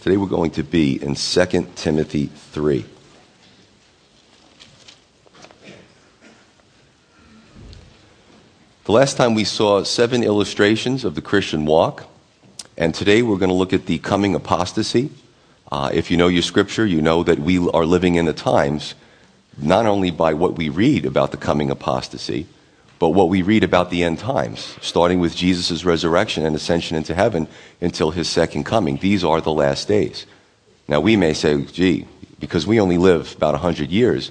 Today we're going to be in 2 Timothy 3. The last time we saw seven illustrations of the Christian walk, and today we're going to look at the coming apostasy. Uh, if you know your scripture, you know that we are living in the times not only by what we read about the coming apostasy, but what we read about the end times, starting with Jesus' resurrection and ascension into heaven until his second coming. These are the last days. Now, we may say, gee, because we only live about 100 years,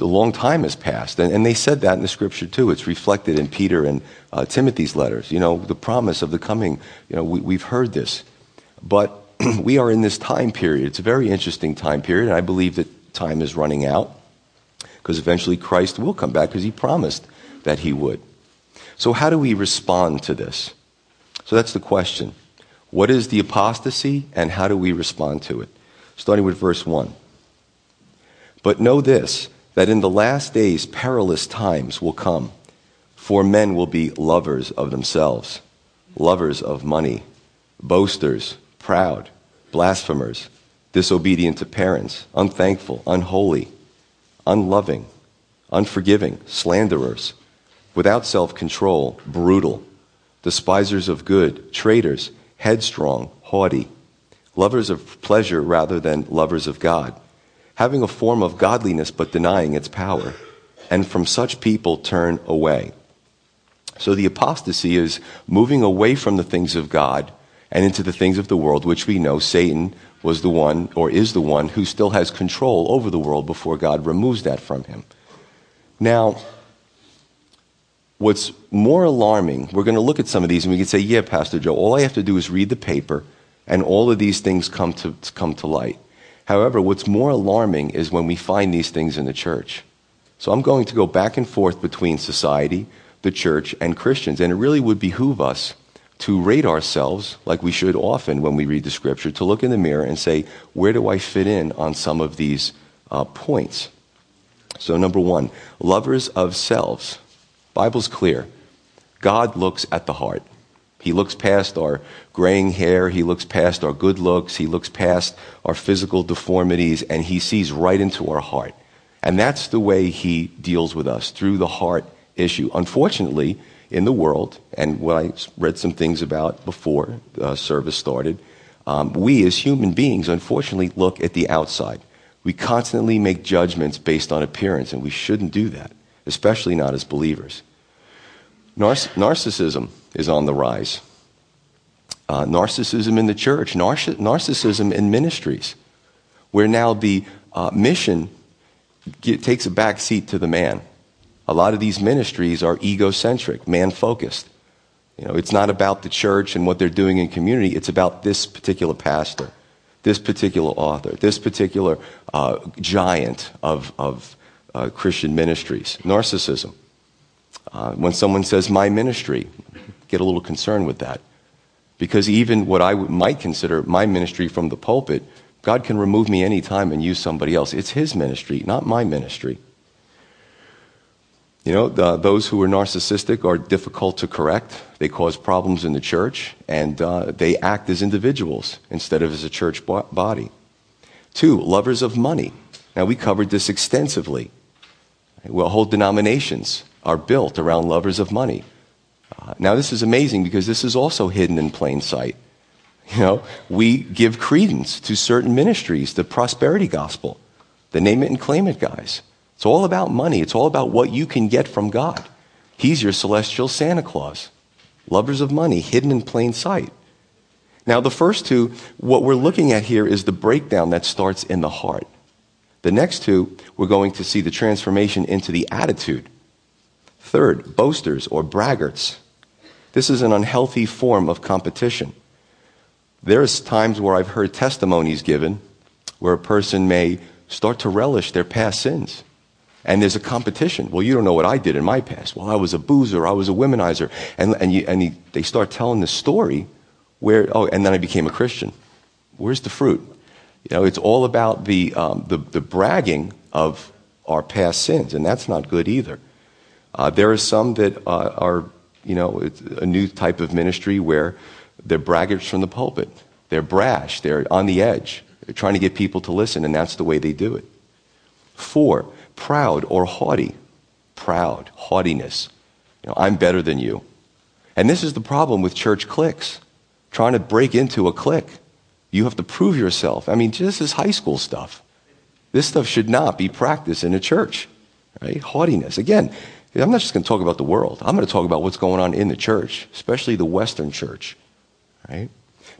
a long time has passed. And, and, they said that in the scripture too. It's reflected in Peter and uh, Timothy's letters. You know, the promise of the coming, you know, we, we've heard this. But we are in this time period. It's a very interesting time period, and I believe that time is running out because eventually Christ will come back because he promised that he would. So, how do we respond to this? So, that's the question. What is the apostasy, and how do we respond to it? Starting with verse 1. But know this, that in the last days perilous times will come, for men will be lovers of themselves, lovers of money, boasters, proud, blasphemers, disobedient to parents, unthankful, unholy, unloving, unforgiving, slanderers without self control, brutal, despisers of good, traitors, headstrong, haughty, lovers of pleasure rather than lovers of God, having a form of godliness but denying its power. And from such people turn away. So the apostasy is moving away from the things of God and into the things of the world, which we know Satan was the one or is the one who still has control over the world before God removes that from him. Now, What's more alarming, we're going to look at some of these and we can say, yeah, Pastor Joe, all I have to do is read the paper and all of these things come to, come to light. However, what's more alarming is when we find these things in the church. So I'm going to go back and forth between society, the church, and Christians. And it really would behoove us to rate ourselves, like we should often when we read the scripture, to look in the mirror and say, where do I fit in on some of these uh, points? So, number one, lovers of selves. Bible's clear. God looks at the heart. He looks past our graying hair. He looks past our good looks. He looks past our physical deformities and he sees right into our heart. And that's the way he deals with us through the heart issue. Unfortunately, in the world, and what I read some things about before uh, service started, um, we as human beings unfortunately look at the outside. We constantly make judgments based on appearance, and we shouldn't do that especially not as believers. narcissism is on the rise. Uh, narcissism in the church, narcissism in ministries, where now the uh, mission get, takes a back seat to the man. A lot of these ministries are egocentric, man focused. You know, it's not about the church and what they're doing in community, it's about this particular pastor, this particular author, this particular uh, giant of, of uh, Christian ministries. Narcissism. Uh, when someone says my ministry, get a little concerned with that. Because even what I might consider my ministry from the pulpit, God can remove me anytime and use somebody else. It's His ministry, not my ministry. You know, the, those who are narcissistic are difficult to correct. They cause problems in the church, and uh, they act as individuals instead of as a church body. Two, lovers of money. Now, we covered this extensively well, whole denominations are built around lovers of money. Uh, now, this is amazing because this is also hidden in plain sight. You know, we give credence to certain ministries, the prosperity gospel, the name it and claim it guys. It's all about money. It's all about what you can get from God. He's your celestial Santa Claus. Lovers of money, hidden in plain sight. Now, the first two, what we're looking at here is the breakdown that starts in the heart. The next two, we're going to see the transformation into the attitude. Third, boasters or braggarts. This is an unhealthy form of competition. There's times where I've heard testimonies given where a person may start to relish their past sins. And there's a competition. Well, you don't know what I did in my past. Well, I was a boozer, I was a womanizer. And, and, you, and they start telling the story where, oh, and then I became a Christian. Where's the fruit? You know, it's all about the, um, the, the, bragging of our past sins, and that's not good either. Uh, there are some that uh, are, you know, a new type of ministry where they're braggarts from the pulpit. They're brash. They're on the edge. They're trying to get people to listen, and that's the way they do it. Four, proud or haughty. Proud, haughtiness. You know, I'm better than you. And this is the problem with church cliques. Trying to break into a clique. You have to prove yourself. I mean, this is high school stuff. This stuff should not be practiced in a church. Right? Haughtiness. Again, I'm not just going to talk about the world. I'm going to talk about what's going on in the church, especially the Western church. Right?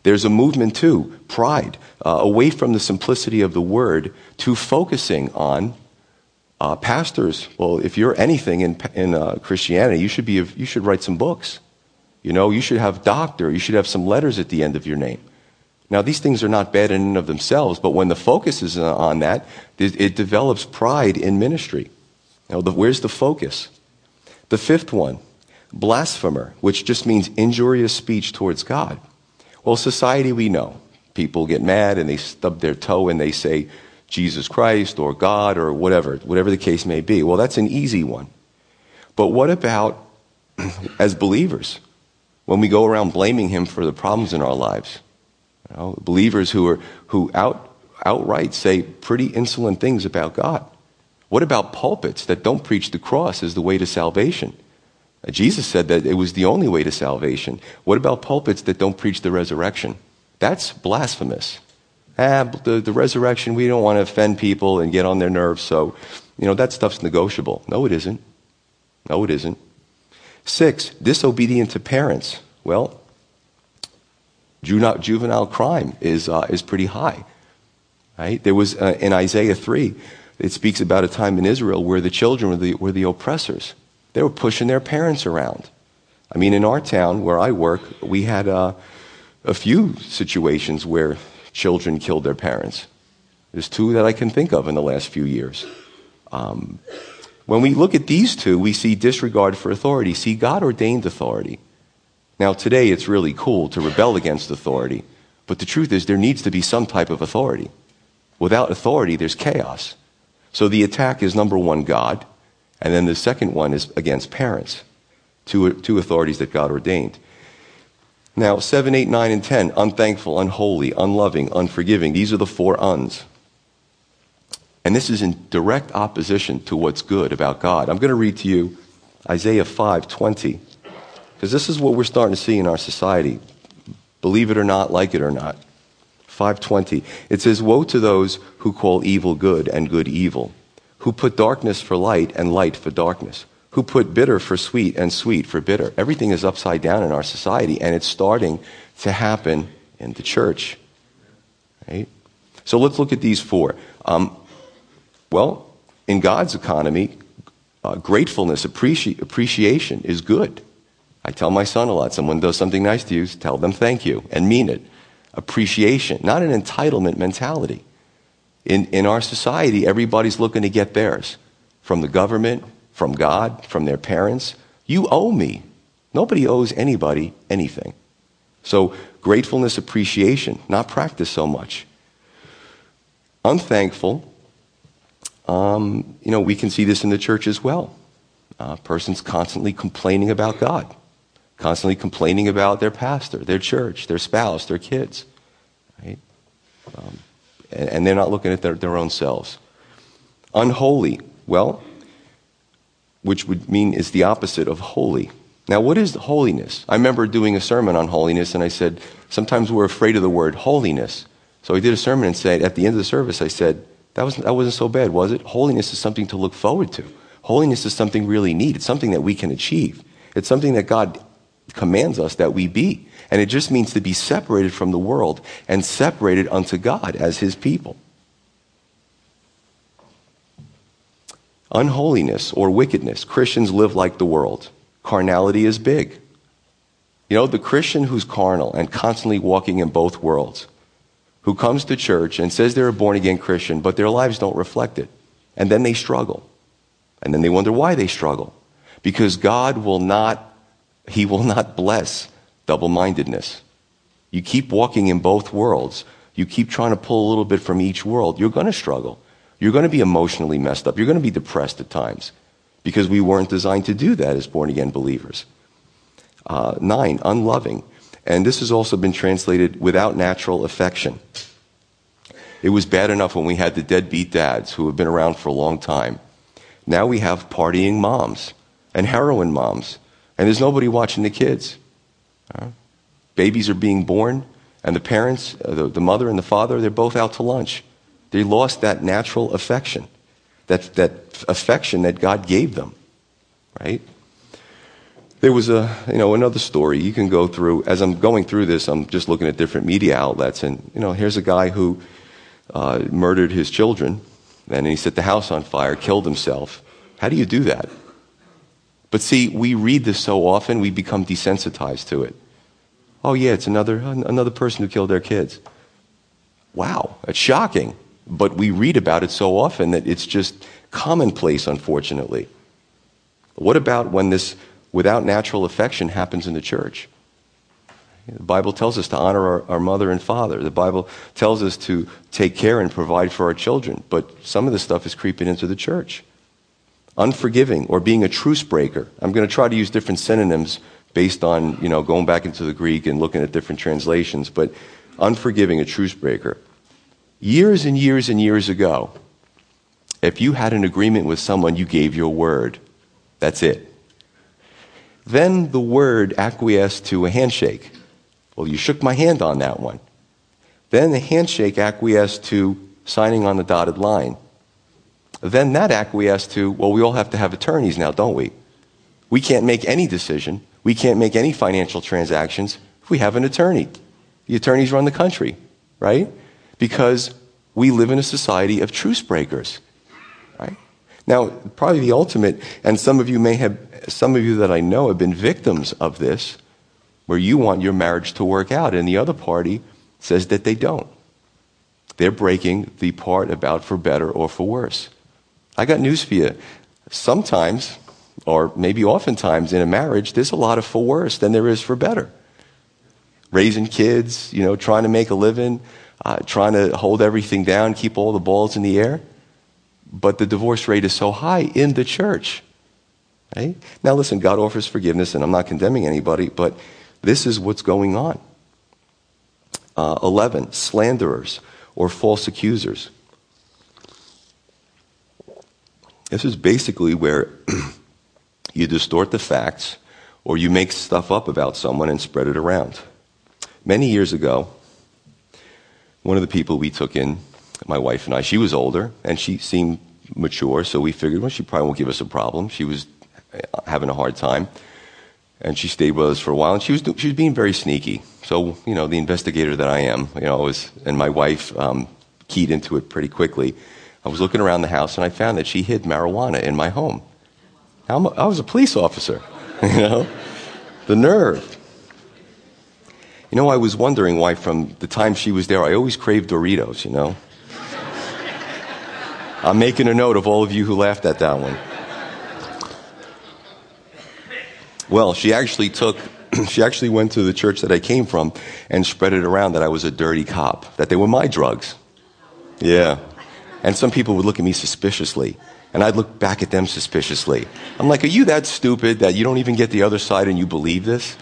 There's a movement too, pride, uh, away from the simplicity of the word to focusing on uh, pastors. Well, if you're anything in, in uh, Christianity, you should, be, you should write some books. You know, you should have doctor. You should have some letters at the end of your name. Now, these things are not bad in and of themselves, but when the focus is on that, it develops pride in ministry. Know, the, where's the focus? The fifth one, blasphemer, which just means injurious speech towards God. Well, society we know. People get mad and they stub their toe and they say Jesus Christ or God or whatever, whatever the case may be. Well, that's an easy one. But what about as believers? When we go around blaming him for the problems in our lives, know, believers who are who out, outright say pretty insolent things about God. What about pulpits that don't preach the cross as the way to salvation? Jesus said that it was the only way to salvation. What about pulpits that don't preach the resurrection? That's blasphemous. Ah, the, the resurrection, we don't want to offend people and get on their nerves, so, you know, that stuff's negotiable. No, it isn't. No, it isn't. Six, disobedient to parents. Well, juvenile crime is, uh, is pretty high. Right? There was, uh, in Isaiah 3, it speaks about a time in Israel where the children were the, were the oppressors. They were pushing their parents around. I mean, in our town where I work, we had uh, a few situations where children killed their parents. There's two that I can think of in the last few years. Um, when we look at these two, we see disregard for authority, see God ordained authority. Now, today it's really cool to rebel against authority, but the truth is there needs to be some type of authority. Without authority, there's chaos. So the attack is number one, God. And then the second one is against parents, two, two authorities that God ordained. Now, 7, 8, 9, and 10 unthankful, unholy, unloving, unforgiving. These are the four uns. And this is in direct opposition to what's good about God. I'm going to read to you Isaiah 5 20, because this is what we're starting to see in our society. Believe it or not, like it or not. 520. It says, Woe to those who call evil good and good evil who put darkness for light and light for darkness, who put bitter for sweet and sweet for bitter. Everything is upside down in our society, and it's starting to happen in the church. Right? So let's look at these four. Um, well, in God's economy, uh, gratefulness, appreci- appreciation is good. I tell my son a lot someone does something nice to you, tell them thank you and mean it. Appreciation, not an entitlement mentality. In, in our society, everybody's looking to get theirs from the government, from God, from their parents. You owe me. Nobody owes anybody anything. So, gratefulness, appreciation, not practice so much. Unthankful, um, you know, we can see this in the church as well. Uh, person's constantly complaining about God, constantly complaining about their pastor, their church, their spouse, their kids. Right? Um, and they're not looking at their, their own selves. Unholy, well, which would mean is the opposite of holy. Now, what is holiness? I remember doing a sermon on holiness, and I said, sometimes we're afraid of the word holiness. So I did a sermon and said, at the end of the service, I said, that wasn't, that wasn't so bad, was it? Holiness is something to look forward to. Holiness is something really neat. It's something that we can achieve. It's something that God commands us that we be. And it just means to be separated from the world and separated unto God as his people. Unholiness or wickedness. Christians live like the world. Carnality is big. You know, the Christian who's carnal and constantly walking in both worlds, who comes to church and says they're a born again Christian, but their lives don't reflect it. And then they struggle. And then they wonder why they struggle. Because God will not, He will not bless double mindedness. You keep walking in both worlds. You keep trying to pull a little bit from each world. You're going to struggle. You're going to be emotionally messed up. You're going to be depressed at times because we weren't designed to do that as born again believers. Uh, nine, unloving. And this has also been translated without natural affection. It was bad enough when we had the deadbeat dads who have been around for a long time. Now we have partying moms and heroin moms, and there's nobody watching the kids. Babies are being born, and the parents, uh, the, the mother and the father, they're both out to lunch. They lost that natural affection, that, that affection that God gave them, right? There was a, you know, another story you can go through. As I'm going through this, I'm just looking at different media outlets, and you know, here's a guy who uh, murdered his children, and he set the house on fire, killed himself. How do you do that? But see, we read this so often, we become desensitized to it. Oh yeah, it's another another person who killed their kids. Wow, it's shocking. But we read about it so often that it's just commonplace, unfortunately. What about when this without natural affection happens in the church? The Bible tells us to honor our, our, mother and father. The Bible tells us to take care and provide for our children. But some of this stuff is creeping into the church. Unforgiving or being a truce breaker. I'm going to try to use different synonyms based on, you know, going back into the Greek and looking at different translations. But unforgiving, a truce breaker. Years and years and years ago, if you had an agreement with someone, you gave your word. That's it. Then the word acquiesced to a handshake. Well, you shook my hand on that one. Then the handshake acquiesced to signing on the dotted line. Then that acquiesced to, well, we all have to have attorneys now, don't we? We can't make any decision. We can't make any financial transactions if we have an attorney. The attorneys run the country, right? Because we live in a society of truce breakers, right? Now, probably the ultimate, and some of you may have, some of you that I know have been victims of this, where you want your marriage to work out, and the other party says that they don't. They're breaking the part about for better or for worse. I got news for you. Sometimes, or maybe oftentimes in a marriage, there's a lot of for worse than there is for better. Raising kids, you know, trying to make a living, uh, trying to hold everything down, keep all the balls in the air. But the divorce rate is so high in the church. Right? Now, listen, God offers forgiveness, and I'm not condemning anybody, but this is what's going on. Uh, 11, slanderers or false accusers. This is basically where you distort the facts or you make stuff up about someone and spread it around. Many years ago, one of the people we took in, my wife and I, she was older and she seemed mature, so we figured, well, she probably won't give us a problem. She was having a hard time and she stayed with us for a while. And she was she was being very sneaky. So you know, the investigator that I am, you know, was and my wife um, keyed into it pretty quickly. I was looking around the house and I found that she hid marijuana in my home. I was a police officer, you know, the nerve. You know, I was wondering why from the time she was there, I always craved Doritos. You know. I'm making a note of all of you who laughed at that one. Well, she actually took, she actually went to the church that I came from and spread it around that I was a dirty cop, that they were my drugs. Yeah. And some people would look at me suspiciously, and I'd look back at them suspiciously. I'm like, are you that stupid that you don't even get the other side and you believe this?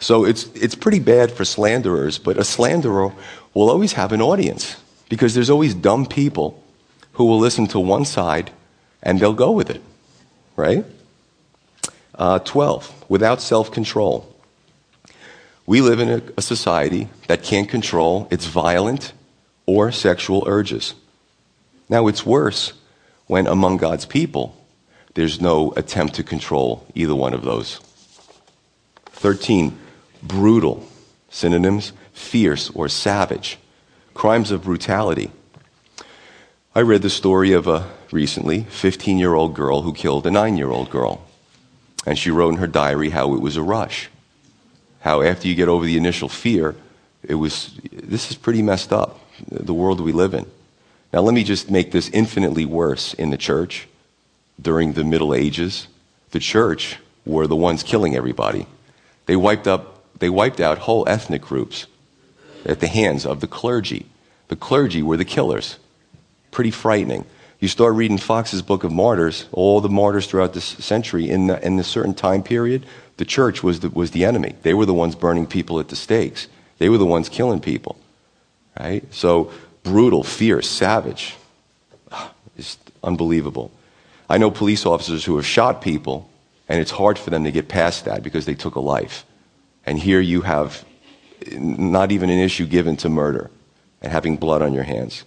So it's, it's pretty bad for slanderers, but a slanderer will always have an audience because there's always dumb people who will listen to one side and they'll go with it, right? Uh, 12, without self control. We live in a, a society that can't control its violent or sexual urges. Now, it's worse when among God's people there's no attempt to control either one of those. 13, brutal. Synonyms fierce or savage. Crimes of brutality. I read the story of a recently 15 year old girl who killed a 9 year old girl. And she wrote in her diary how it was a rush. How after you get over the initial fear, it was, this is pretty messed up, the world we live in. Now, let me just make this infinitely worse in the church. During the Middle Ages, the church were the ones killing everybody. They wiped, up, they wiped out whole ethnic groups at the hands of the clergy. The clergy were the killers. Pretty frightening. You start reading Fox's Book of Martyrs, all the martyrs throughout this century, in, the, in a certain time period, the church was the, was the enemy. They were the ones burning people at the stakes. They were the ones killing people. Right? So brutal, fierce, savage. It's unbelievable. I know police officers who have shot people, and it's hard for them to get past that because they took a life. And here you have not even an issue given to murder and having blood on your hands.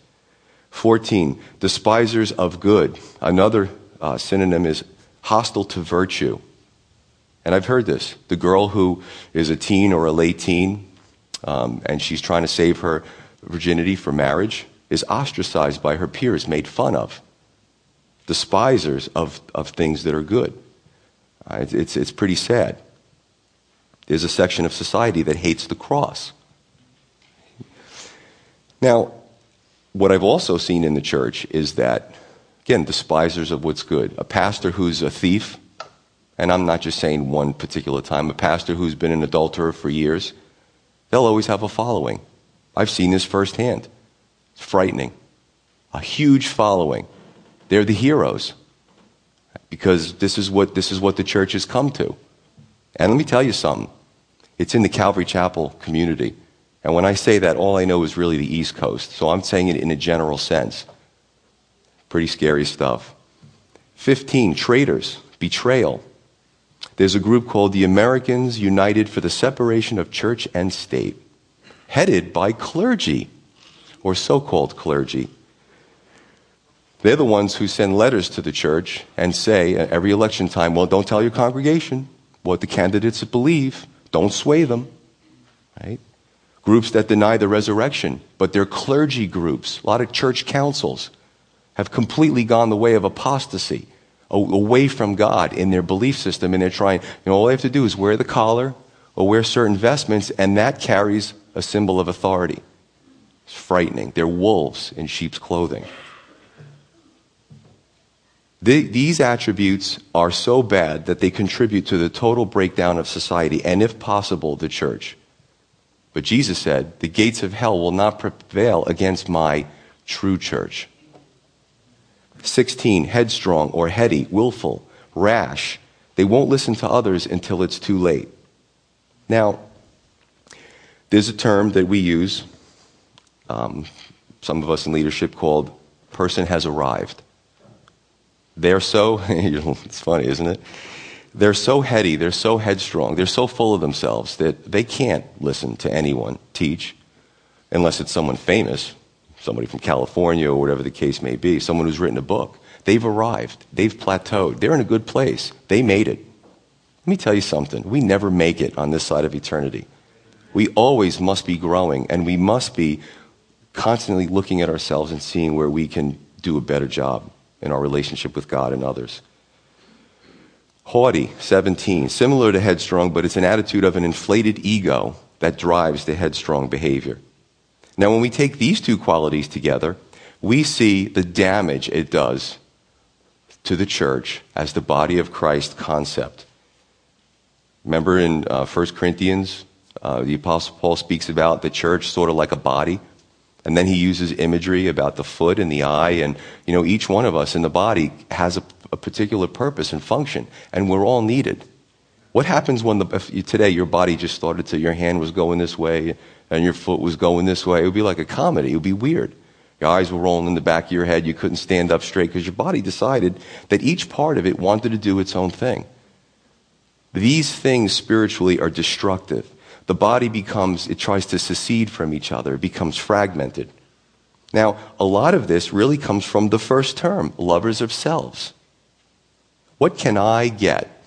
14, despisers of good. Another uh, synonym is hostile to virtue. And I've heard this. The girl who is a teen or a late teen, um, and she's trying to save her virginity for marriage, is ostracized by her peers, made fun of. Despisers of, of things that are good. Uh, it's, it's pretty sad. There's a section of society that hates the cross. Now, what I've also seen in the church is that, again, despisers of what's good. A pastor who's a thief, and I'm not just saying one particular time, a pastor who's been an adulterer for years, they'll always have a following. I've seen this firsthand. It's frightening. A huge following. They're the heroes because this is what, this is what the church has come to. And let me tell you something. It's in the Calvary Chapel community. And when I say that, all I know is really the East Coast. So I'm saying it in a general sense. Pretty scary stuff. 15, traitors, betrayal. There's a group called the Americans United for the Separation of Church and State, headed by clergy, or so called clergy. They're the ones who send letters to the church and say every election time, well, don't tell your congregation what the candidates believe, don't sway them. Right? Groups that deny the resurrection, but they're clergy groups. A lot of church councils have completely gone the way of apostasy, away from God in their belief system, and they're trying, you know, all they have to do is wear the collar or wear certain vestments, and that carries a symbol of authority. It's frightening. They're wolves in sheep's clothing. The, these attributes are so bad that they contribute to the total breakdown of society and, if possible, the church. But Jesus said, The gates of hell will not prevail against my true church. 16, headstrong or heady, willful, rash. They won't listen to others until it's too late. Now, there's a term that we use, um, some of us in leadership called person has arrived. They're so, it's funny, isn't it? They're so heady, they're so headstrong, they're so full of themselves that they can't listen to anyone teach unless it's someone famous, somebody from California or whatever the case may be, someone who's written a book. They've arrived, they've plateaued, they're in a good place, they made it. Let me tell you something we never make it on this side of eternity. We always must be growing, and we must be constantly looking at ourselves and seeing where we can do a better job in our relationship with God and others. Haughty, 17, similar to headstrong, but it's an attitude of an inflated ego that drives the headstrong behavior. Now, when we take these two qualities together, we see the damage it does to the church as the body of Christ concept. Remember in uh, 1 Corinthians, uh, the Apostle Paul speaks about the church sort of like a body. And then he uses imagery about the foot and the eye. And, you know, each one of us in the body has a, a particular purpose and function, and we're all needed. What happens when the, you, today your body just started to, your hand was going this way and your foot was going this way? It would be like a comedy. It would be weird. Your eyes were rolling in the back of your head. You couldn't stand up straight because your body decided that each part of it wanted to do its own thing. These things spiritually are destructive the body becomes, it tries to secede from each other, it becomes fragmented. Now, a lot of this really comes from the first term, lovers of selves. What can I get?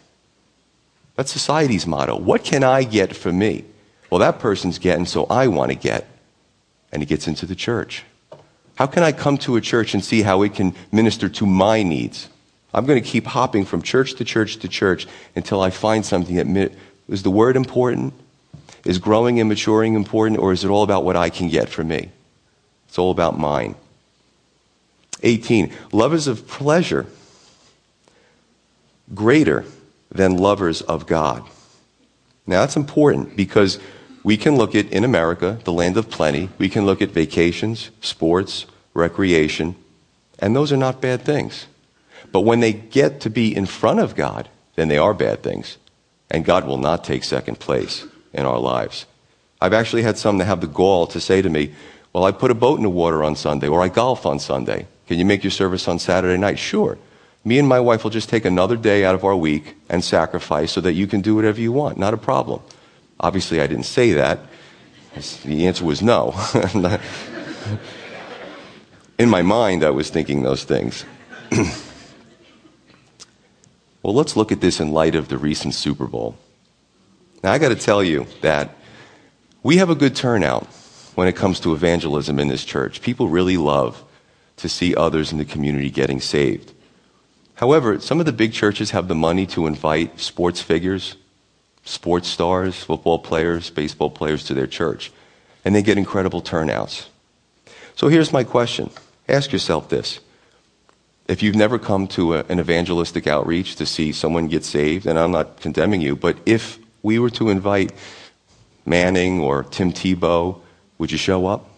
That's society's motto. What can I get for me? Well, that person's getting, so I want to get. And he gets into the church. How can I come to a church and see how it can minister to my needs? I'm going to keep hopping from church to church to church until I find something that is the word important? Is growing and maturing important, or is it all about what I can get from me? It's all about mine. 18. Lovers of pleasure greater than lovers of God. Now that's important because we can look at, in America, the land of plenty, we can look at vacations, sports, recreation, And those are not bad things. But when they get to be in front of God, then they are bad things. And God will not take second place in our lives. I've actually had some that have the gall to say to me, Well, I put a boat in the water on Sunday, or I golf on Sunday. Can you make your service on Saturday night? Sure. Me and my wife will just take another day out of our week and sacrifice so that you can do whatever you want. Not a problem. Obviously, I didn't say that. The answer was no. in my mind, I was thinking those things. well, let's look at this in light of the recent Super Bowl. Now, I got to tell you that we have a good turnout when it comes to evangelism in this church. People really love to see others in the community getting saved. However, some of the big churches have the money to invite sports figures, sports stars, football players, baseball players to their church, and they get incredible turnouts. So here's my question Ask yourself this. If you've never come to a, an evangelistic outreach to see someone get saved, and I'm not condemning you, but if we were to invite Manning or Tim Tebow, would you show up?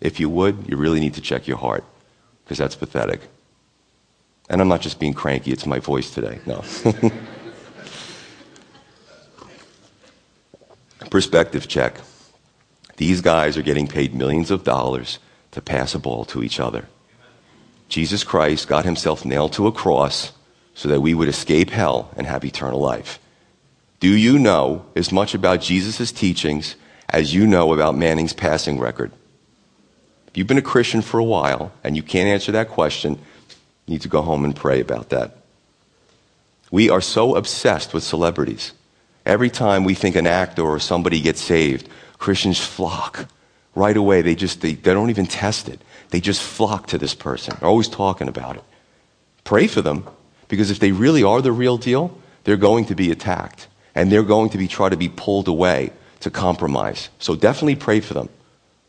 If you would, you really need to check your heart, because that's pathetic. And I'm not just being cranky, it's my voice today. No. Perspective check. These guys are getting paid millions of dollars to pass a ball to each other. Jesus Christ got himself nailed to a cross so that we would escape hell and have eternal life. Do you know as much about Jesus' teachings as you know about Manning's passing record? If you've been a Christian for a while and you can't answer that question, you need to go home and pray about that. We are so obsessed with celebrities. Every time we think an actor or somebody gets saved, Christians flock right away. They just, they, they don't even test it. They just flock to this person. They're always talking about it. Pray for them because if they really are the real deal, they're going to be attacked and they're going to be try to be pulled away to compromise. So definitely pray for them.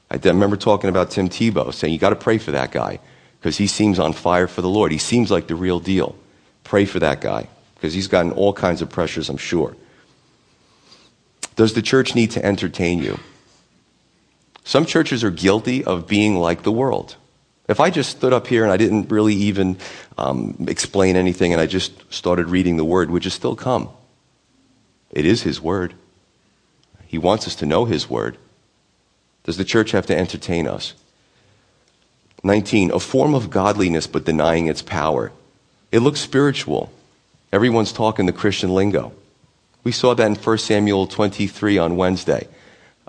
I remember talking about Tim Tebow saying you got to pray for that guy because he seems on fire for the Lord. He seems like the real deal. Pray for that guy because he's gotten all kinds of pressures, I'm sure. Does the church need to entertain you? Some churches are guilty of being like the world. If I just stood up here and I didn't really even um, explain anything and I just started reading the word, would you still come? It is His word. He wants us to know His word. Does the church have to entertain us? 19. A form of godliness but denying its power. It looks spiritual. Everyone's talking the Christian lingo. We saw that in 1 Samuel 23 on Wednesday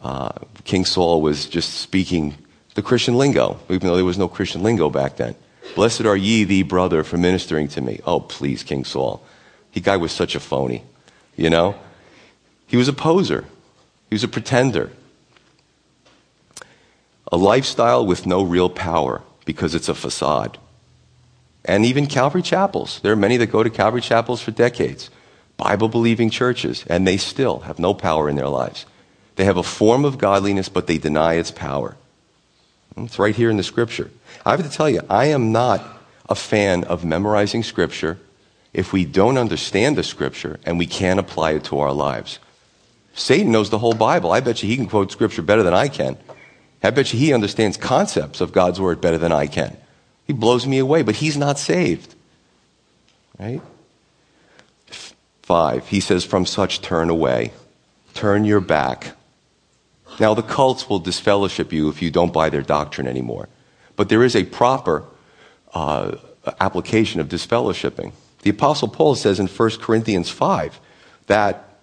uh, King Saul was just speaking the Christian lingo, even though there was no Christian lingo back then. Blessed are ye, thee brother, for ministering to me. Oh, please, King Saul. He guy was such a phony, you know? He was a poser. He was a pretender. A lifestyle with no real power because it's a facade. And even Calvary chapels. There are many that go to Calvary chapels for decades, Bible believing churches, and they still have no power in their lives. They have a form of godliness, but they deny its power. It's right here in the scripture. I have to tell you, I am not a fan of memorizing scripture if we don't understand the scripture and we can't apply it to our lives. Satan knows the whole Bible. I bet you he can quote scripture better than I can. I bet you he understands concepts of God's word better than I can. He blows me away, but he's not saved. Right? Five, he says, from such turn away. Turn your back. Now, the cults will disfellowship you if you don't buy their doctrine anymore. But there is a proper uh, application of disfellowshipping. The Apostle Paul says in 1 Corinthians 5 that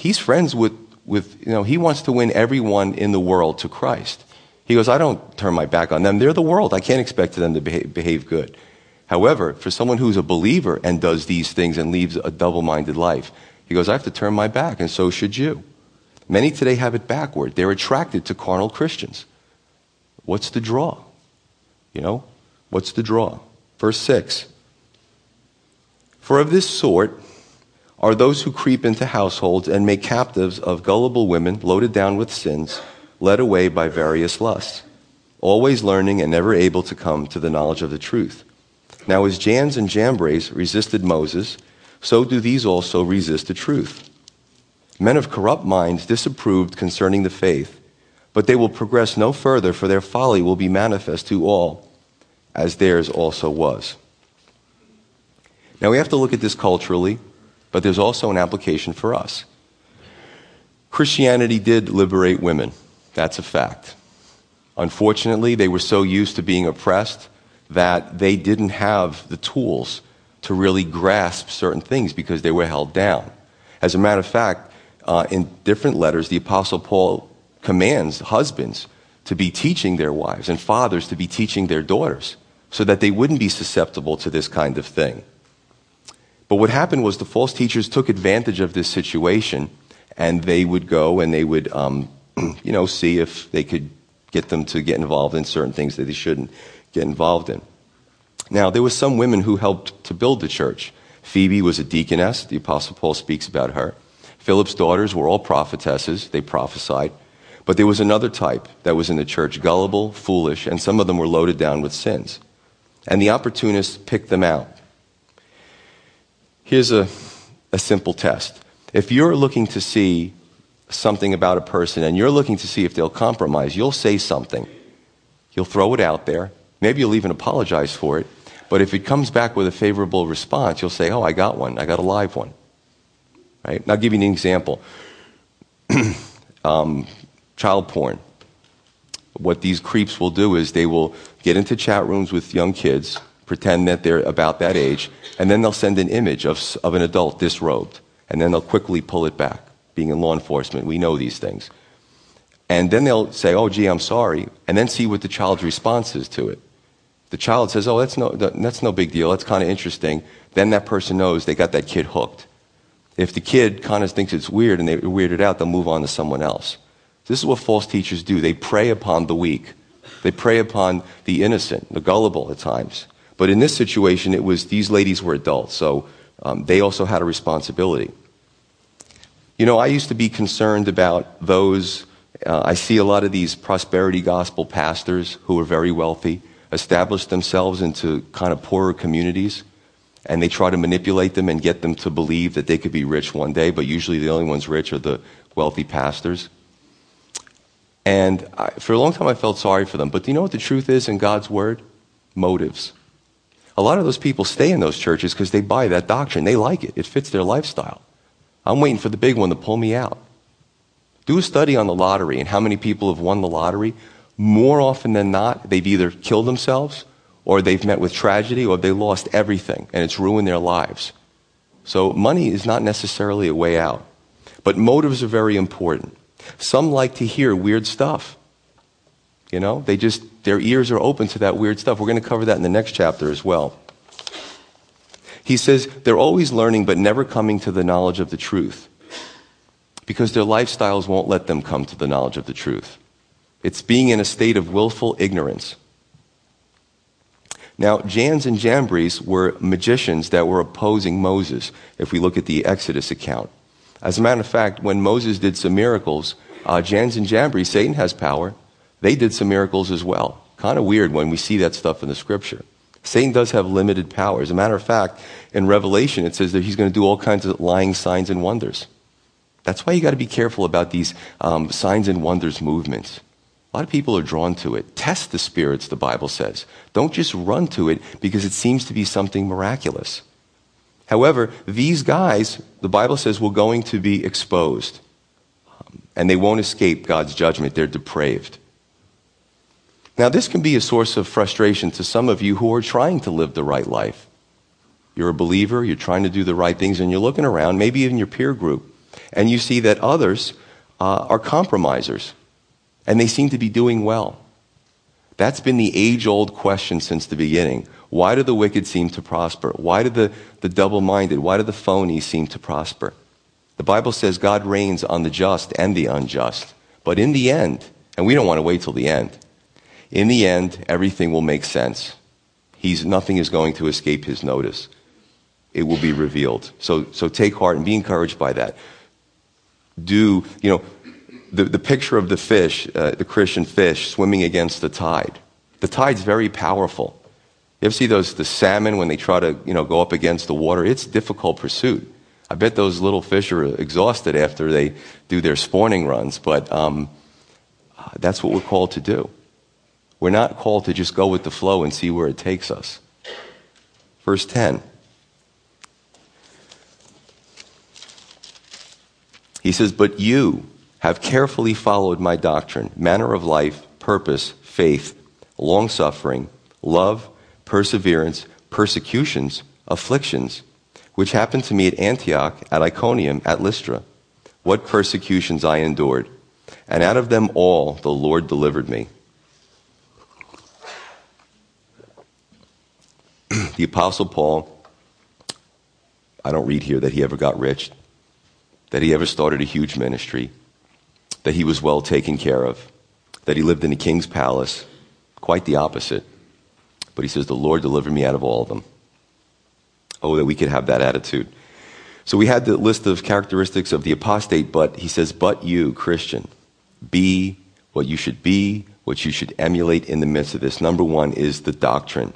he's friends with, with, you know, he wants to win everyone in the world to Christ. He goes, I don't turn my back on them. They're the world. I can't expect them to behave, behave good. However, for someone who's a believer and does these things and leaves a double minded life, he goes, I have to turn my back, and so should you. Many today have it backward. They're attracted to carnal Christians. What's the draw? You know, what's the draw? Verse 6 For of this sort are those who creep into households and make captives of gullible women loaded down with sins, led away by various lusts, always learning and never able to come to the knowledge of the truth. Now, as Jannes and Jambres resisted Moses, so do these also resist the truth. Men of corrupt minds disapproved concerning the faith, but they will progress no further, for their folly will be manifest to all, as theirs also was. Now we have to look at this culturally, but there's also an application for us. Christianity did liberate women. That's a fact. Unfortunately, they were so used to being oppressed that they didn't have the tools to really grasp certain things because they were held down. As a matter of fact, uh, in different letters, the Apostle Paul commands husbands to be teaching their wives and fathers to be teaching their daughters so that they wouldn't be susceptible to this kind of thing. But what happened was the false teachers took advantage of this situation and they would go and they would, um, you know, see if they could get them to get involved in certain things that they shouldn't get involved in. Now, there were some women who helped to build the church. Phoebe was a deaconess. The Apostle Paul speaks about her. Philip's daughters were all prophetesses. They prophesied. But there was another type that was in the church, gullible, foolish, and some of them were loaded down with sins. And the opportunists picked them out. Here's a, a simple test. If you're looking to see something about a person and you're looking to see if they'll compromise, you'll say something. You'll throw it out there. Maybe you'll even apologize for it. But if it comes back with a favorable response, you'll say, Oh, I got one. I got a live one. Right? And I'll give you an example. um, child porn. What these creeps will do is they will get into chat rooms with young kids, pretend that they're about that age, and then they'll send an image of, of an adult disrobed, and then they'll quickly pull it back. Being in law enforcement, we know these things. And then they'll say, oh, gee, I'm sorry, and then see what the child's response is to it. The child says, oh, that's no, that's no big deal, that's kind of interesting. Then that person knows they got that kid hooked. If the kid kind of thinks it's weird and they're weirded out, they'll move on to someone else. This is what false teachers do. They prey upon the weak. They prey upon the innocent, the gullible at times. But in this situation, it was these ladies were adults, so um, they also had a responsibility. You know, I used to be concerned about those. Uh, I see a lot of these prosperity gospel pastors who are very wealthy establish themselves into kind of poorer communities, and they try to manipulate them and get them to believe that they could be rich one day, but usually the only ones rich are the wealthy pastors. And I, for a long time, I felt sorry for them. But do you know what the truth is in God's Word? Motives. A lot of those people stay in those churches because they buy that doctrine. They like it, it fits their lifestyle. I'm waiting for the big one to pull me out. Do a study on the lottery and how many people have won the lottery. More often than not, they've either killed themselves or they've met with tragedy or they lost everything and it's ruined their lives. So money is not necessarily a way out. But motives are very important. Some like to hear weird stuff. You know, they just, their ears are open to that weird stuff. We're going to cover that in the next chapter as well. He says they're always learning but never coming to the knowledge of the truth because their lifestyles won't let them come to the knowledge of the truth. It's being in a state of willful ignorance. Now, Jannes and Jambres were magicians that were opposing Moses, if we look at the Exodus account. As a matter of fact, when Moses did some miracles, uh, Jannes and Jambres, Satan has power. They did some miracles as well. Kind of weird when we see that stuff in the scripture. Satan does have limited power. As a matter of fact, in Revelation, it says that he's going to do all kinds of lying signs and wonders. That's why you got to be careful about these um, signs and wonders movements. A lot of people are drawn to it. Test the spirits, the Bible says. Don't just run to it because it seems to be something miraculous. However, these guys, the Bible says, will going to be exposed. Um, and they won't escape God's judgment. They're depraved. Now, this can be a source of frustration to some of you who are trying to live the right life. You're a believer, you're trying to do the right things, and you're looking around, maybe even your peer group, and you see that others uh, are compromisers, and they seem to be doing well. That's been the age old question since the beginning. Why do the wicked seem to prosper? Why do the, the double minded, why do the phonies seem to prosper? The Bible says God rains on the just and the unjust. But in the end, and we don't want to wait till the end, in the end, everything will make sense. He's, nothing is going to escape his notice. It will be revealed. So, so take heart and be encouraged by that. Do, you know, the, the picture of the fish, uh, the Christian fish, swimming against the tide. The tide's very powerful. You ever see those the salmon when they try to you know go up against the water? It's difficult pursuit. I bet those little fish are exhausted after they do their spawning runs, but um, that's what we're called to do. We're not called to just go with the flow and see where it takes us. Verse 10. He says, But you have carefully followed my doctrine, manner of life, purpose, faith, long suffering, love, perseverance, persecutions, afflictions, which happened to me at Antioch, at Iconium, at Lystra. What persecutions I endured. And out of them all the Lord delivered me. the Apostle Paul, I don't read here that he ever got rich, that he ever started a huge ministry, that he was well taken care of, that he lived in a king's palace. Quite the opposite. But he says, The Lord delivered me out of all of them. Oh, that we could have that attitude. So we had the list of characteristics of the apostate, but he says, But you, Christian, be what you should be, what you should emulate in the midst of this. Number one is the doctrine.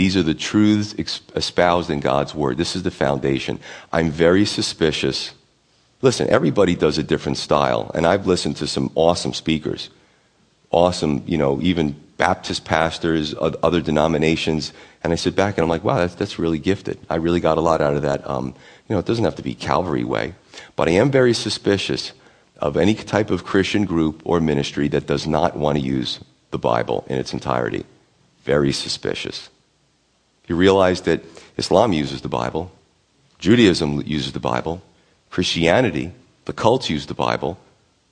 These are the truths espoused in God's word. This is the foundation. I'm very suspicious. Listen, everybody does a different style, and I've listened to some awesome speakers, awesome, you know, even Baptist pastors, other denominations, and I sit back and I'm like, wow, that's, that's really gifted. I really got a lot out of that. Um, you know, it doesn't have to be Calvary way, but I am very suspicious of any type of Christian group or ministry that does not want to use the Bible in its entirety. Very suspicious. You realize that Islam uses the Bible, Judaism uses the Bible, Christianity, the cults use the Bible,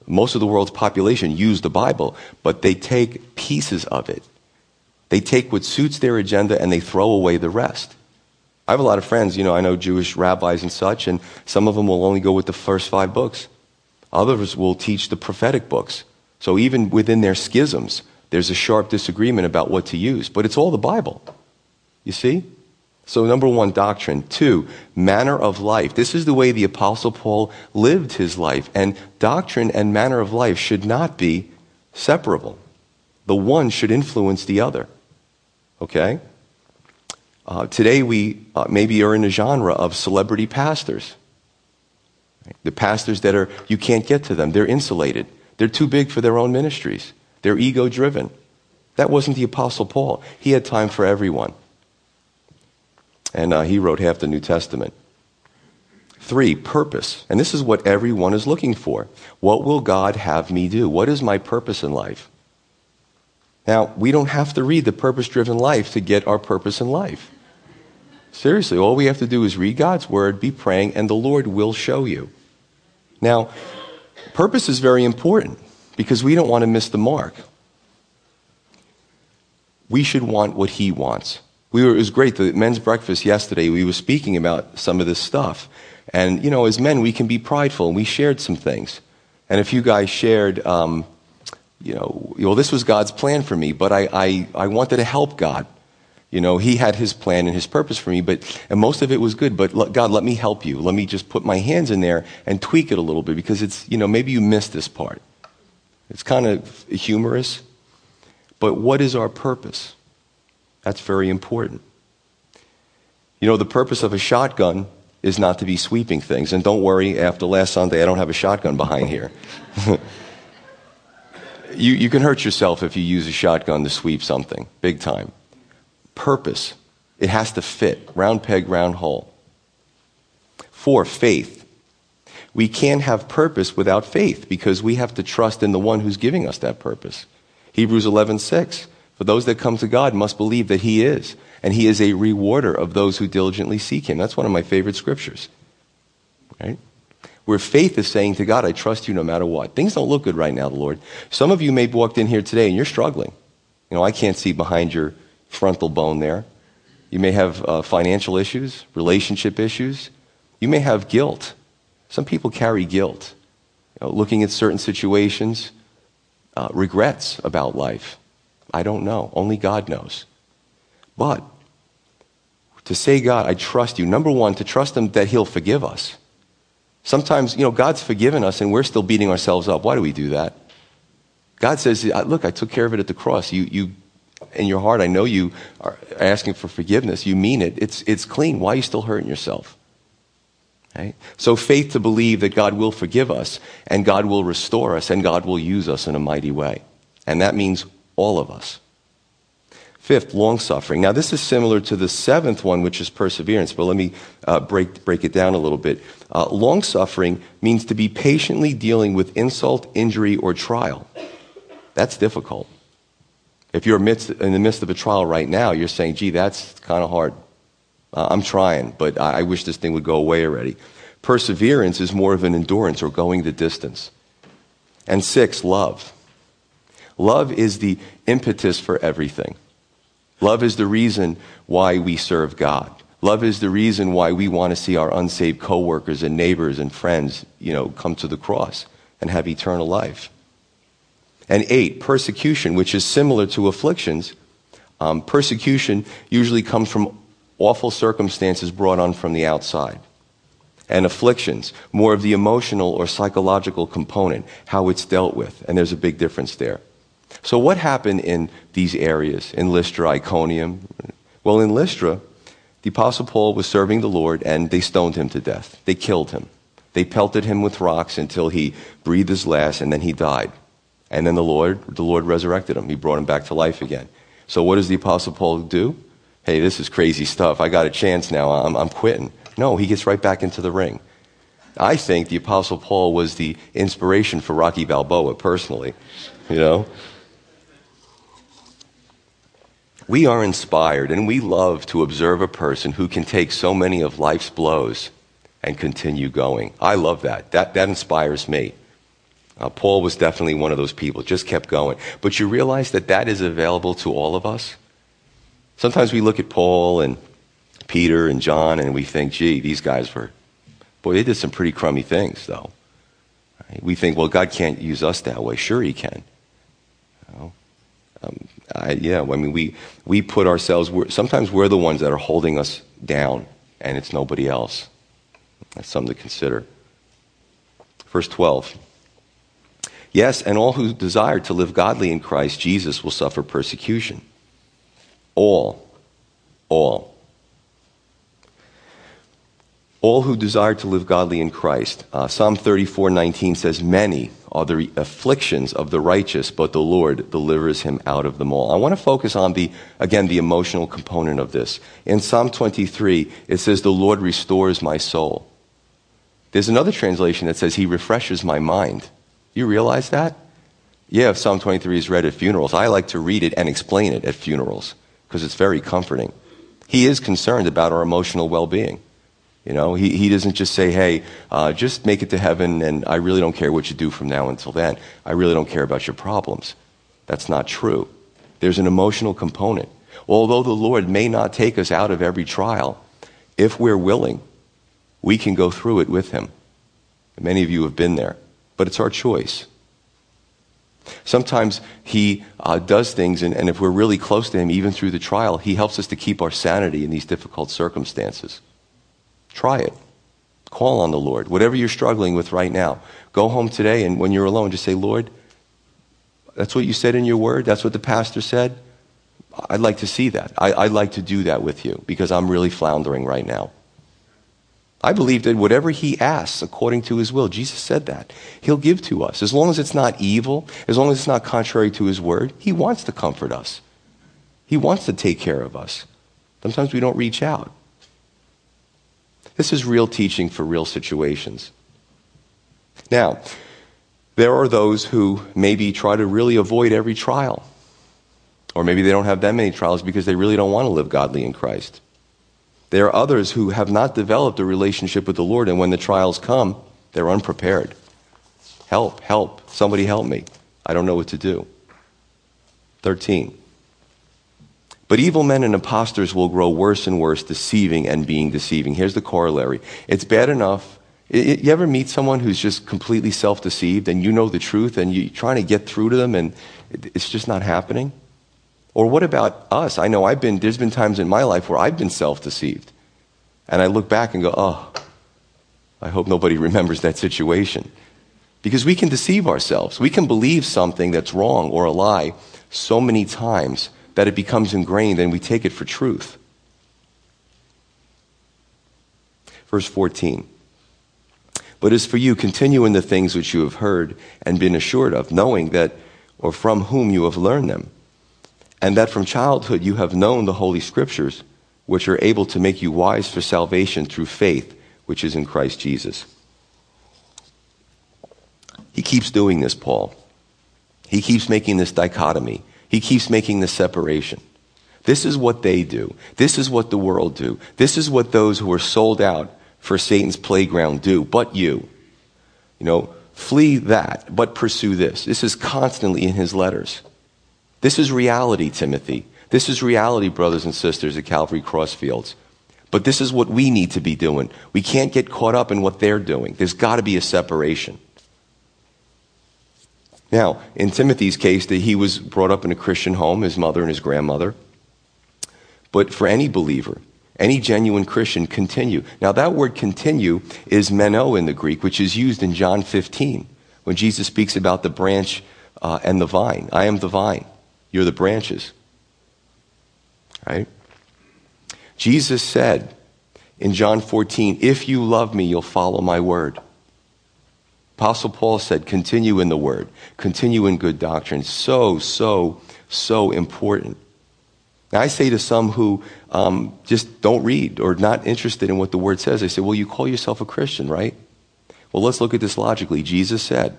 most of the world's population use the Bible, but they take pieces of it. They take what suits their agenda and they throw away the rest. I have a lot of friends, you know, I know Jewish rabbis and such, and some of them will only go with the first five books. Others will teach the prophetic books. So even within their schisms, there's a sharp disagreement about what to use, but it's all the Bible. You see? So, number one, doctrine. Two, manner of life. This is the way the Apostle Paul lived his life. And doctrine and manner of life should not be separable. The one should influence the other. Okay? Uh, today, we uh, maybe are in a genre of celebrity pastors. The pastors that are, you can't get to them. They're insulated. They're too big for their own ministries. They're ego driven. That wasn't the Apostle Paul. He had time for everyone. And uh, he wrote half the New Testament. Three, purpose. And this is what everyone is looking for. What will God have me do? What is my purpose in life? Now, we don't have to read the purpose driven life to get our purpose in life. Seriously, all we have to do is read God's word, be praying, and the Lord will show you. Now, purpose is very important because we don't want to miss the mark. We should want what He wants. We were, it was great. The men's breakfast yesterday, we were speaking about some of this stuff. And, you know, as men, we can be prideful, and we shared some things. And a few guys shared, um, you know, well, this was God's plan for me, but I, I, I wanted to help God. You know, He had His plan and His purpose for me, but, and most of it was good, but God, let me help you. Let me just put my hands in there and tweak it a little bit because it's, you know, maybe you missed this part. It's kind of humorous, but what is our purpose? That's very important. You know, the purpose of a shotgun is not to be sweeping things. And don't worry, after last Sunday, I don't have a shotgun behind here. you, you can hurt yourself if you use a shotgun to sweep something, big time. Purpose, it has to fit. Round peg, round hole. Four, faith. We can't have purpose without faith because we have to trust in the one who's giving us that purpose. Hebrews 11, 6. For those that come to God must believe that He is, and He is a rewarder of those who diligently seek Him. That's one of my favorite scriptures. Right? Where faith is saying to God, I trust you no matter what. Things don't look good right now, the Lord. Some of you may have walked in here today and you're struggling. You know, I can't see behind your frontal bone there. You may have uh, financial issues, relationship issues. You may have guilt. Some people carry guilt, you know, looking at certain situations, uh, regrets about life. I don't know. Only God knows. But to say, God, I trust you, number one, to trust Him that He'll forgive us. Sometimes, you know, God's forgiven us and we're still beating ourselves up. Why do we do that? God says, Look, I took care of it at the cross. You, you, in your heart, I know you are asking for forgiveness. You mean it. It's, it's clean. Why are you still hurting yourself? Okay? So, faith to believe that God will forgive us and God will restore us and God will use us in a mighty way. And that means All of us. Fifth, long suffering. Now, this is similar to the seventh one, which is perseverance, but let me uh, break, break it down a little bit. Uh, long suffering means to be patiently dealing with insult, injury, or trial. That's difficult. If you're amidst, in the midst of a trial right now, you're saying, gee, that's kind of hard. Uh, I'm trying, but I, I wish this thing would go away already. Perseverance is more of an endurance or going the distance. And six, love. Love is the impetus for everything. Love is the reason why we serve God. Love is the reason why we want to see our unsaved coworkers and neighbors and friends, you know, come to the cross and have eternal life. And eight, persecution, which is similar to afflictions. Um, persecution usually comes from awful circumstances brought on from the outside. And afflictions, more of the emotional or psychological component, how it's dealt with. And there's a big difference there. So, what happened in these areas, in Lystra, Iconium? Well, in Lystra, the Apostle Paul was serving the Lord and they stoned him to death. They killed him. They pelted him with rocks until he breathed his last and then he died. And then the Lord, the Lord resurrected him. He brought him back to life again. So what does the Apostle Paul do? Hey, this is crazy stuff. I got a chance now. I'm, I'm quitting. No, he gets right back into the ring. I think the Apostle Paul was the inspiration for Rocky Balboa personally. You know? We are inspired and we love to observe a person who can take so many of life's blows and continue going. I love that. That, that inspires me. Uh, Paul was definitely one of those people, just kept going. But you realize that that is available to all of us? Sometimes we look at Paul and Peter and John and we think, gee, these guys were, boy, they did some pretty crummy things, though. We think, well, God can't use us that way. Sure, He can. You know? um, I, yeah, I mean, we, we put ourselves, we're, sometimes we're the ones that are holding us down, and it's nobody else. That's something to consider. Verse 12. Yes, and all who desire to live godly in Christ Jesus will suffer persecution. All. All. All who desire to live godly in Christ. Uh, Psalm 34 19 says, Many are the afflictions of the righteous, but the Lord delivers him out of them all. I want to focus on the, again, the emotional component of this. In Psalm 23, it says, The Lord restores my soul. There's another translation that says, He refreshes my mind. You realize that? Yeah, Psalm 23 is read at funerals, I like to read it and explain it at funerals because it's very comforting. He is concerned about our emotional well being. You know, he, he doesn't just say, hey, uh, just make it to heaven and I really don't care what you do from now until then. I really don't care about your problems. That's not true. There's an emotional component. Although the Lord may not take us out of every trial, if we're willing, we can go through it with Him. Many of you have been there, but it's our choice. Sometimes He uh, does things, and, and if we're really close to Him, even through the trial, He helps us to keep our sanity in these difficult circumstances. Try it. Call on the Lord. Whatever you're struggling with right now, go home today and when you're alone, just say, Lord, that's what you said in your word. That's what the pastor said. I'd like to see that. I, would like to do that with you because I'm really floundering right now. I believe that whatever he asks according to his will, Jesus said that, he'll give to us. As long as it's not evil, as long as it's not contrary to his word, he wants to comfort us. He wants to take care of us. Sometimes we don't reach out. This is real teaching for real situations. Now, there are those who maybe try to really avoid every trial. Or maybe they don't have that many trials because they really don't want to live godly in Christ. There are others who have not developed a relationship with the Lord, and when the trials come, they're unprepared. Help, help, somebody help me. I don't know what to do. 13. But evil men and impostors will grow worse and worse, deceiving and being deceiving. Here's the corollary it's bad enough. You ever meet someone who's just completely self deceived and you know the truth and you're trying to get through to them and it's just not happening? Or what about us? I know I've been, there's been times in my life where I've been self deceived. And I look back and go, oh, I hope nobody remembers that situation. Because we can deceive ourselves. We can believe something that's wrong or a lie so many times that it becomes ingrained and we take it for truth. Verse 14. But as for you, continue in the things which you have heard and been assured of, knowing that, or from whom you have learned them, and that from childhood you have known the Holy Scriptures, which are able to make you wise for salvation through faith, which is in Christ Jesus. He keeps doing this, Paul. He keeps making this dichotomy. He keeps making the separation. This is what they do. This is what the world do. This is what those who are sold out for Satan's playground do. But you, you know, flee that, but pursue this. This is constantly in his letters. This is reality, Timothy. This is reality, brothers and sisters at Calvary Crossfields. But this is what we need to be doing. We can't get caught up in what they're doing. There's got to be a separation. Now, in Timothy's case, that he was brought up in a Christian home, his mother and his grandmother. But for any believer, any genuine Christian, continue. Now, that word continue is meno in the Greek, which is used in John 15 when Jesus speaks about the branch uh, and the vine. I am the vine, you're the branches. Right? Jesus said in John 14, If you love me, you'll follow my word. Apostle Paul said, Continue in the word, continue in good doctrine. So, so, so important. Now, I say to some who um, just don't read or not interested in what the word says, I say, Well, you call yourself a Christian, right? Well, let's look at this logically. Jesus said,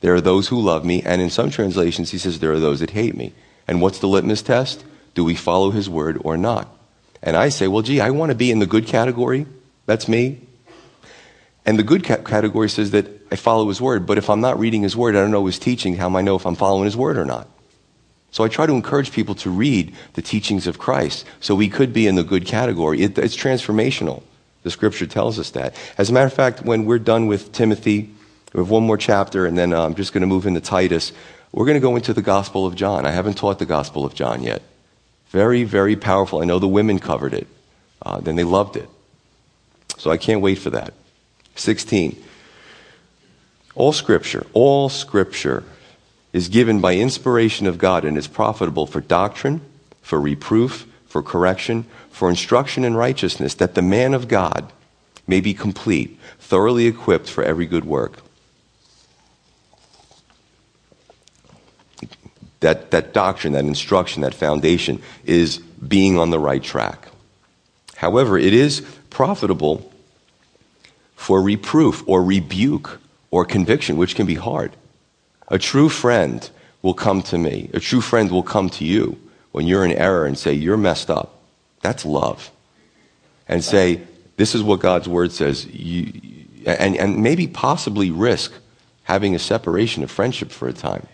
There are those who love me, and in some translations, he says, There are those that hate me. And what's the litmus test? Do we follow his word or not? And I say, Well, gee, I want to be in the good category. That's me. And the good category says that I follow his word, but if I'm not reading his word, I don't know his teaching, how am I know if I'm following his word or not? So I try to encourage people to read the teachings of Christ. So we could be in the good category. It, it's transformational. The scripture tells us that. As a matter of fact, when we're done with Timothy, we have one more chapter, and then uh, I'm just going to move into Titus. We're going to go into the Gospel of John. I haven't taught the Gospel of John yet. Very, very powerful. I know the women covered it. Uh, then they loved it. So I can't wait for that. 16. All scripture, all scripture is given by inspiration of God and is profitable for doctrine, for reproof, for correction, for instruction in righteousness, that the man of God may be complete, thoroughly equipped for every good work. That, that doctrine, that instruction, that foundation is being on the right track. However, it is profitable for reproof or rebuke or conviction, which can be hard. A true friend will come to me. A true friend will come to you when you're in error and say, You're messed up. That's love. And say, This is what God's word says. You, and, and maybe possibly risk having a separation of friendship for a time.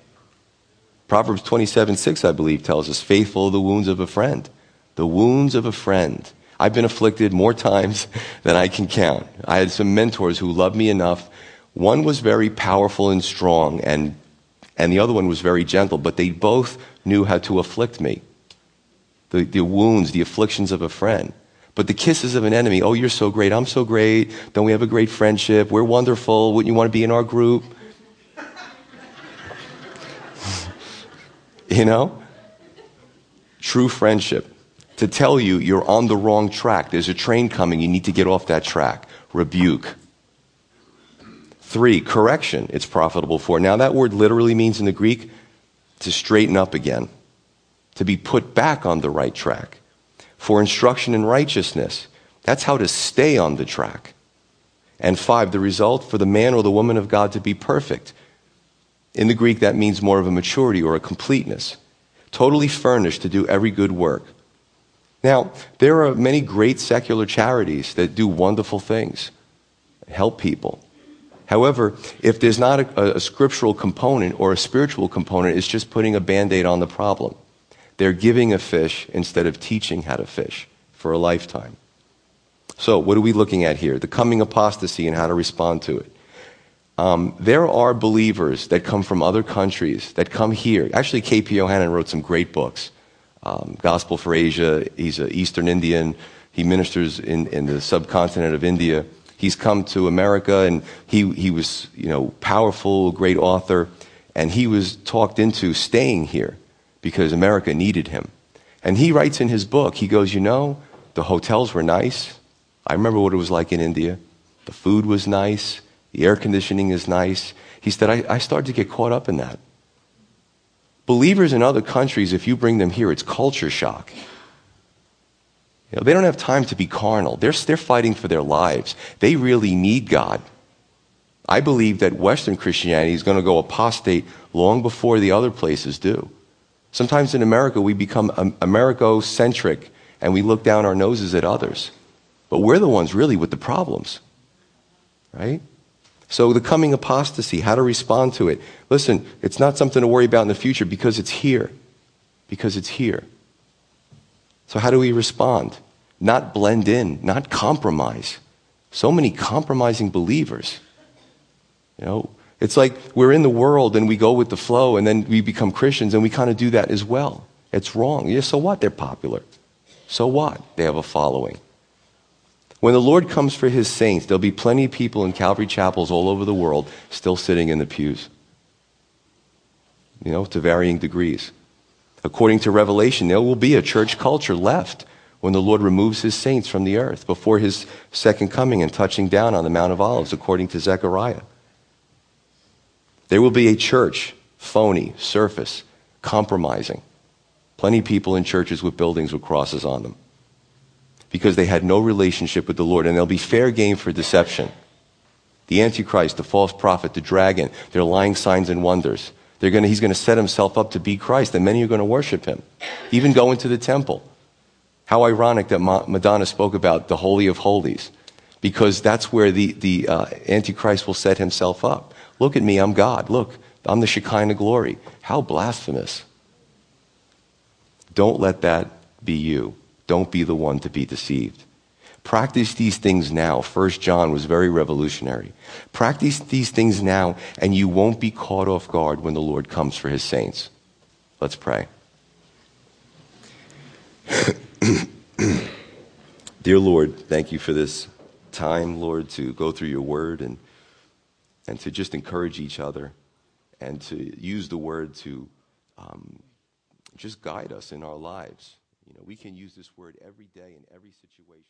Proverbs 27 6, I believe, tells us, Faithful are the wounds of a friend. The wounds of a friend. I've been afflicted more times than I can count. I had some mentors who loved me enough one was very powerful and strong, and, and the other one was very gentle, but they both knew how to afflict me. The, the wounds, the afflictions of a friend. But the kisses of an enemy, oh, you're so great, I'm so great, don't we have a great friendship? We're wonderful, wouldn't you want to be in our group? you know? True friendship. To tell you you're on the wrong track, there's a train coming, you need to get off that track. Rebuke Three, correction it's profitable for. Now, that word literally means in the Greek to straighten up again, to be put back on the right track. For instruction in righteousness, that's how to stay on the track. And five, the result for the man or the woman of God to be perfect. In the Greek, that means more of a maturity or a completeness, totally furnished to do every good work. Now, there are many great secular charities that do wonderful things, help people. However, if there's not a, a scriptural component or a spiritual component, it's just putting a band aid on the problem. They're giving a fish instead of teaching how to fish for a lifetime. So, what are we looking at here? The coming apostasy and how to respond to it. Um, there are believers that come from other countries that come here. Actually, K.P. Yohanan wrote some great books. Um, Gospel for Asia. He's an Eastern Indian. He ministers in, in the subcontinent of India. He's come to America and he, he was, you know, powerful, great author, and he was talked into staying here because America needed him. And he writes in his book, he goes, You know, the hotels were nice. I remember what it was like in India. The food was nice. The air conditioning is nice. He said, I, I started to get caught up in that. Believers in other countries, if you bring them here, it's culture shock. You know, they don't have time to be carnal. They're, they're fighting for their lives. They really need God. I believe that Western Christianity is going to go apostate long before the other places do. Sometimes in America, we become um, Americo-centric and we look down our noses at others. But we're the ones really with the problems. Right? So the coming apostasy, how to respond to it. Listen, it's not something to worry about in the future because it's here. Because it's here. So how do we respond? Not blend in, not compromise. So many compromising believers. You know, it's like we're in the world and we go with the flow and then we become Christians and we kind of do that as well. It's wrong. Yeah, so what? They're popular. So what? They have a following. When the Lord comes for his saints, there'll be plenty of people in Calvary chapels all over the world still sitting in the pews. You know, to varying degrees. According to Revelation, there will be a church culture left when the Lord removes his saints from the earth before his second coming and touching down on the Mount of Olives, according to Zechariah. There will be a church, phony, surface, compromising. Plenty of people in churches with buildings with crosses on them because they had no relationship with the Lord. And they'll be fair game for deception. The Antichrist, the false prophet, the dragon, they're lying signs and wonders. They're gonna, he's going to set himself up to be Christ, and many are going to worship him, even go into the temple. How ironic that Madonna spoke about the Holy of Holies, because that's where the, the uh, Antichrist will set himself up. Look at me, I'm God. Look, I'm the Shekinah glory. How blasphemous. Don't let that be you. Don't be the one to be deceived. Practice these things now. First John was very revolutionary. Practice these things now, and you won't be caught off guard when the Lord comes for his saints. Let's pray. Dear Lord, thank you for this time, Lord, to go through your word and, and to just encourage each other and to use the word to um, just guide us in our lives. We can use this word every day in every situation